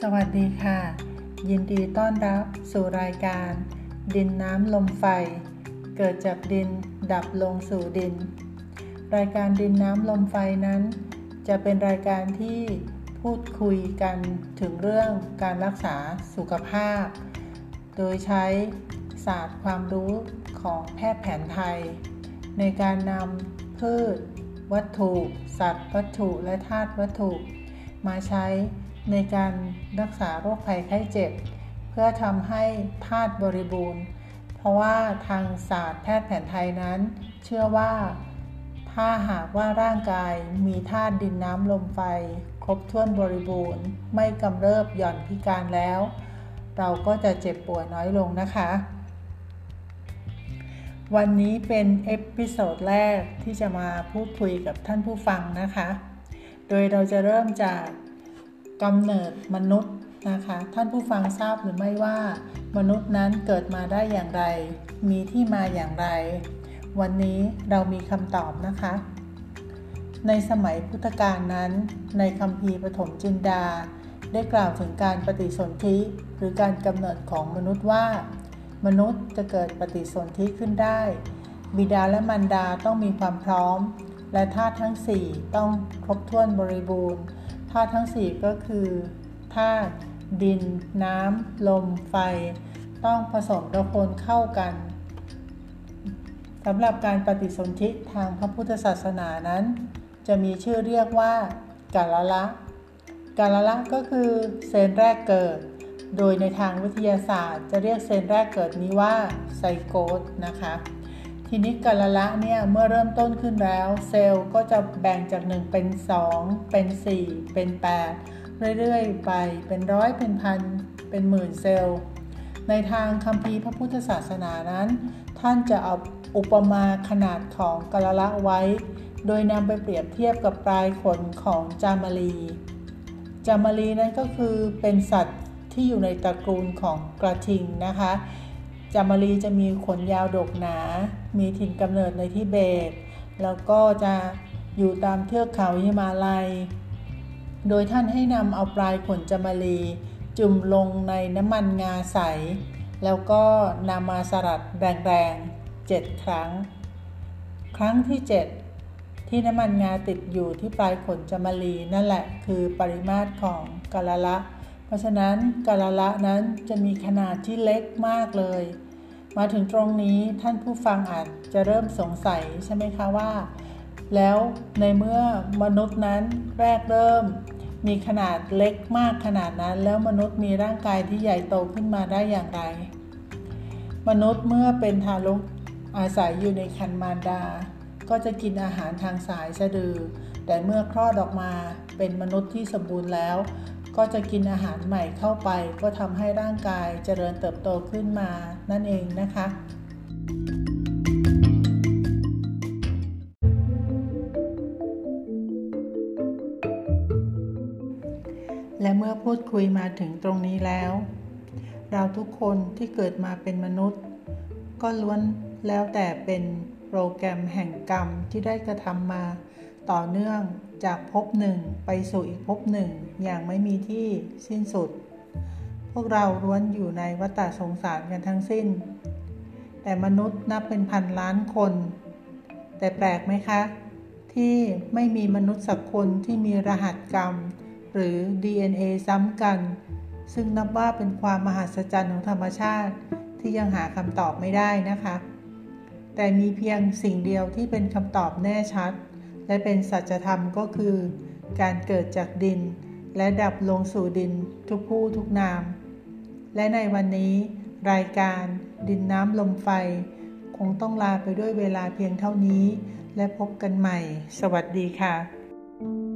สวัสดีค่ะ ยินดีต้อนรับสู่รายการ ดินน้ำลมไฟ เกิดจากดินดับลงสู่ดิน รายการดินน้ำลมไฟนั้น จะเป็นรายการที่พูดคุยกันถึงเรื่องการรักษาสุขภาพ โดยใช้ศาสตร์ความรู้ของแพทย์แผนไทย ในการนำพืช วัตถุ สัตว์ วัตถุและธาตุวัตถุ มาใช้ ในการรักษาโรคภัยไข้เจ็บ เพื่อทำให้ธาตุบริบูรณ์ เพราะว่าทางศาสตร์แพทย์แผนไทยนั้น เชื่อว่าถ้าหากว่าร่างกายมีธาตุดินน้ำลมไฟ ครบถ้วนบริบูรณ์ ไม่กำเริบหย่อนพิการแล้ว เราก็จะเจ็บป่วยน้อยลงนะคะ วันนี้เป็น episode แรกที่จะมาพูดคุยกับท่านผู้ฟังนะคะ โดยเราจะเริ่มจาก กำเนิดมนุษย์นะคะ ท่านผู้ฟังทราบหรือไม่ว่า มนุษย์นั้นเกิดมาได้อย่างไร มีที่มาอย่างไร วันนี้เรามีคำตอบนะคะ ในสมัยพุทธกาลนั้น ในคัมภีร์ปฐมจินดา ได้กล่าวถึงการปฏิสนธิหรือการกำเนิดของมนุษย์ว่า มนุษย์จะเกิดปฏิสนธิขึ้นได้ บิดาและมารดาต้องมีความพร้อม และธาตุทั้ง 4 ต้องครบถ้วนบริบูรณ์ ธาตุทั้ง 4 ก็คือธาตุดิน น้ำ ลม ไฟ ต้องผสมระคนเข้ากันสำหรับการปฏิสนธิทางพระพุทธศาสนานั้น จะมีชื่อเรียกว่ากาลละกาลละก็คือเซนแรกเกิด โดยในทางวิทยาศาสตร์ จะเรียกเซนแรกเกิดนี้ว่าไซโกตนะคะ ทีนี้กาละละเนี่ยเมื่อเริ่มต้นขึ้นแล้ว เซลล์ก็จะแบ่งจาก 1 เป็น 2 เป็น 4 เป็น 8 เรื่อยๆ ไปเป็นร้อยเป็นพันเป็นหมื่นเซลล์ ในทางคัมภีร์พระพุทธศาสนานั้น ท่านจะเอาอุปมาขนาดของกาละละไว้ โดยนำไปเปรียบเทียบกับปลายขนของจามารี จามารีนั้นก็คือเป็นสัตว์ที่อยู่ในตระกูลของกระทิงนะคะ จามารีจะมีขนยาวดกหนา มีถิ่นกำเนิดในทิเบต แล้วก็จะอยู่ตามเทือกเขาหิมาลัย โดยท่านให้นำเอาปลายขนจามารีจุ่มลงในน้ำมันงาใส แล้วก็นำมาสลัดแรงๆเจ็ดครั้ง ครั้งที่ 7 ที่น้ำมันงาติดอยู่ที่ปลายขนจามารีนั่นแหละคือปริมาตรของกาละละ เพราะฉะนั้นกาละละนั้นจะมีขนาดที่เล็กมากเลย มาถึงตรงนี้ท่านผู้ฟังอาจจะเริ่มสงสัยใช่ไหมคะว่า แล้วในเมื่อมนุษย์นั้นแรกเริ่ม มีขนาดเล็กมากขนาดนั้น แล้วมนุษย์มีร่างกายที่ใหญ่โตขึ้นมาได้อย่างไร มนุษย์เมื่อเป็นทารกอาศัยอยู่ในคันมารดา ก็จะกินอาหารทางสายสะดือ แต่เมื่อคลอดออกมาเป็นมนุษย์ที่สมบูรณ์แล้ว ก็จะกินอาหารใหม่เข้าไป ก็ทำให้ร่างกายเจริญเติบโตขึ้นมานั่นเองนะคะ และเมื่อพูดคุยมาถึงตรงนี้แล้ว เราทุกคนที่เกิดมาเป็นมนุษย์ ก็ล้วนแล้วแต่เป็นโปรแกรมแห่งกรรมที่ได้กระทำมา ต่อเนื่องจากภพหนึ่งไปสู่อีกภพหนึ่งอย่างไม่มีที่สิ้นสุด พวกเราล้วนอยู่ในวัฏสงสารกันทั้งสิ้น แต่มนุษย์นับเป็นพันล้านคน แต่แปลกไหมคะ ที่ไม่มีมนุษย์สักคนที่มีรหัสกรรม หรือ DNA ซ้ำกัน ซึ่งนับว่าเป็นความมหัศจรรย์ของธรรมชาติที่ยังหาคำตอบไม่ได้นะคะ แต่มีเพียงสิ่งเดียวที่เป็นคำตอบแน่ชัด และเป็นสัจธรรมก็คือ การเกิดจากดิน และดับลงสู่ดินทุกผู้ทุกนาม และในวันนี้รายการดินน้ำลมไฟ คงต้องลาไปด้วยเวลาเพียงเท่านี้ และพบกันใหม่ สวัสดีค่ะ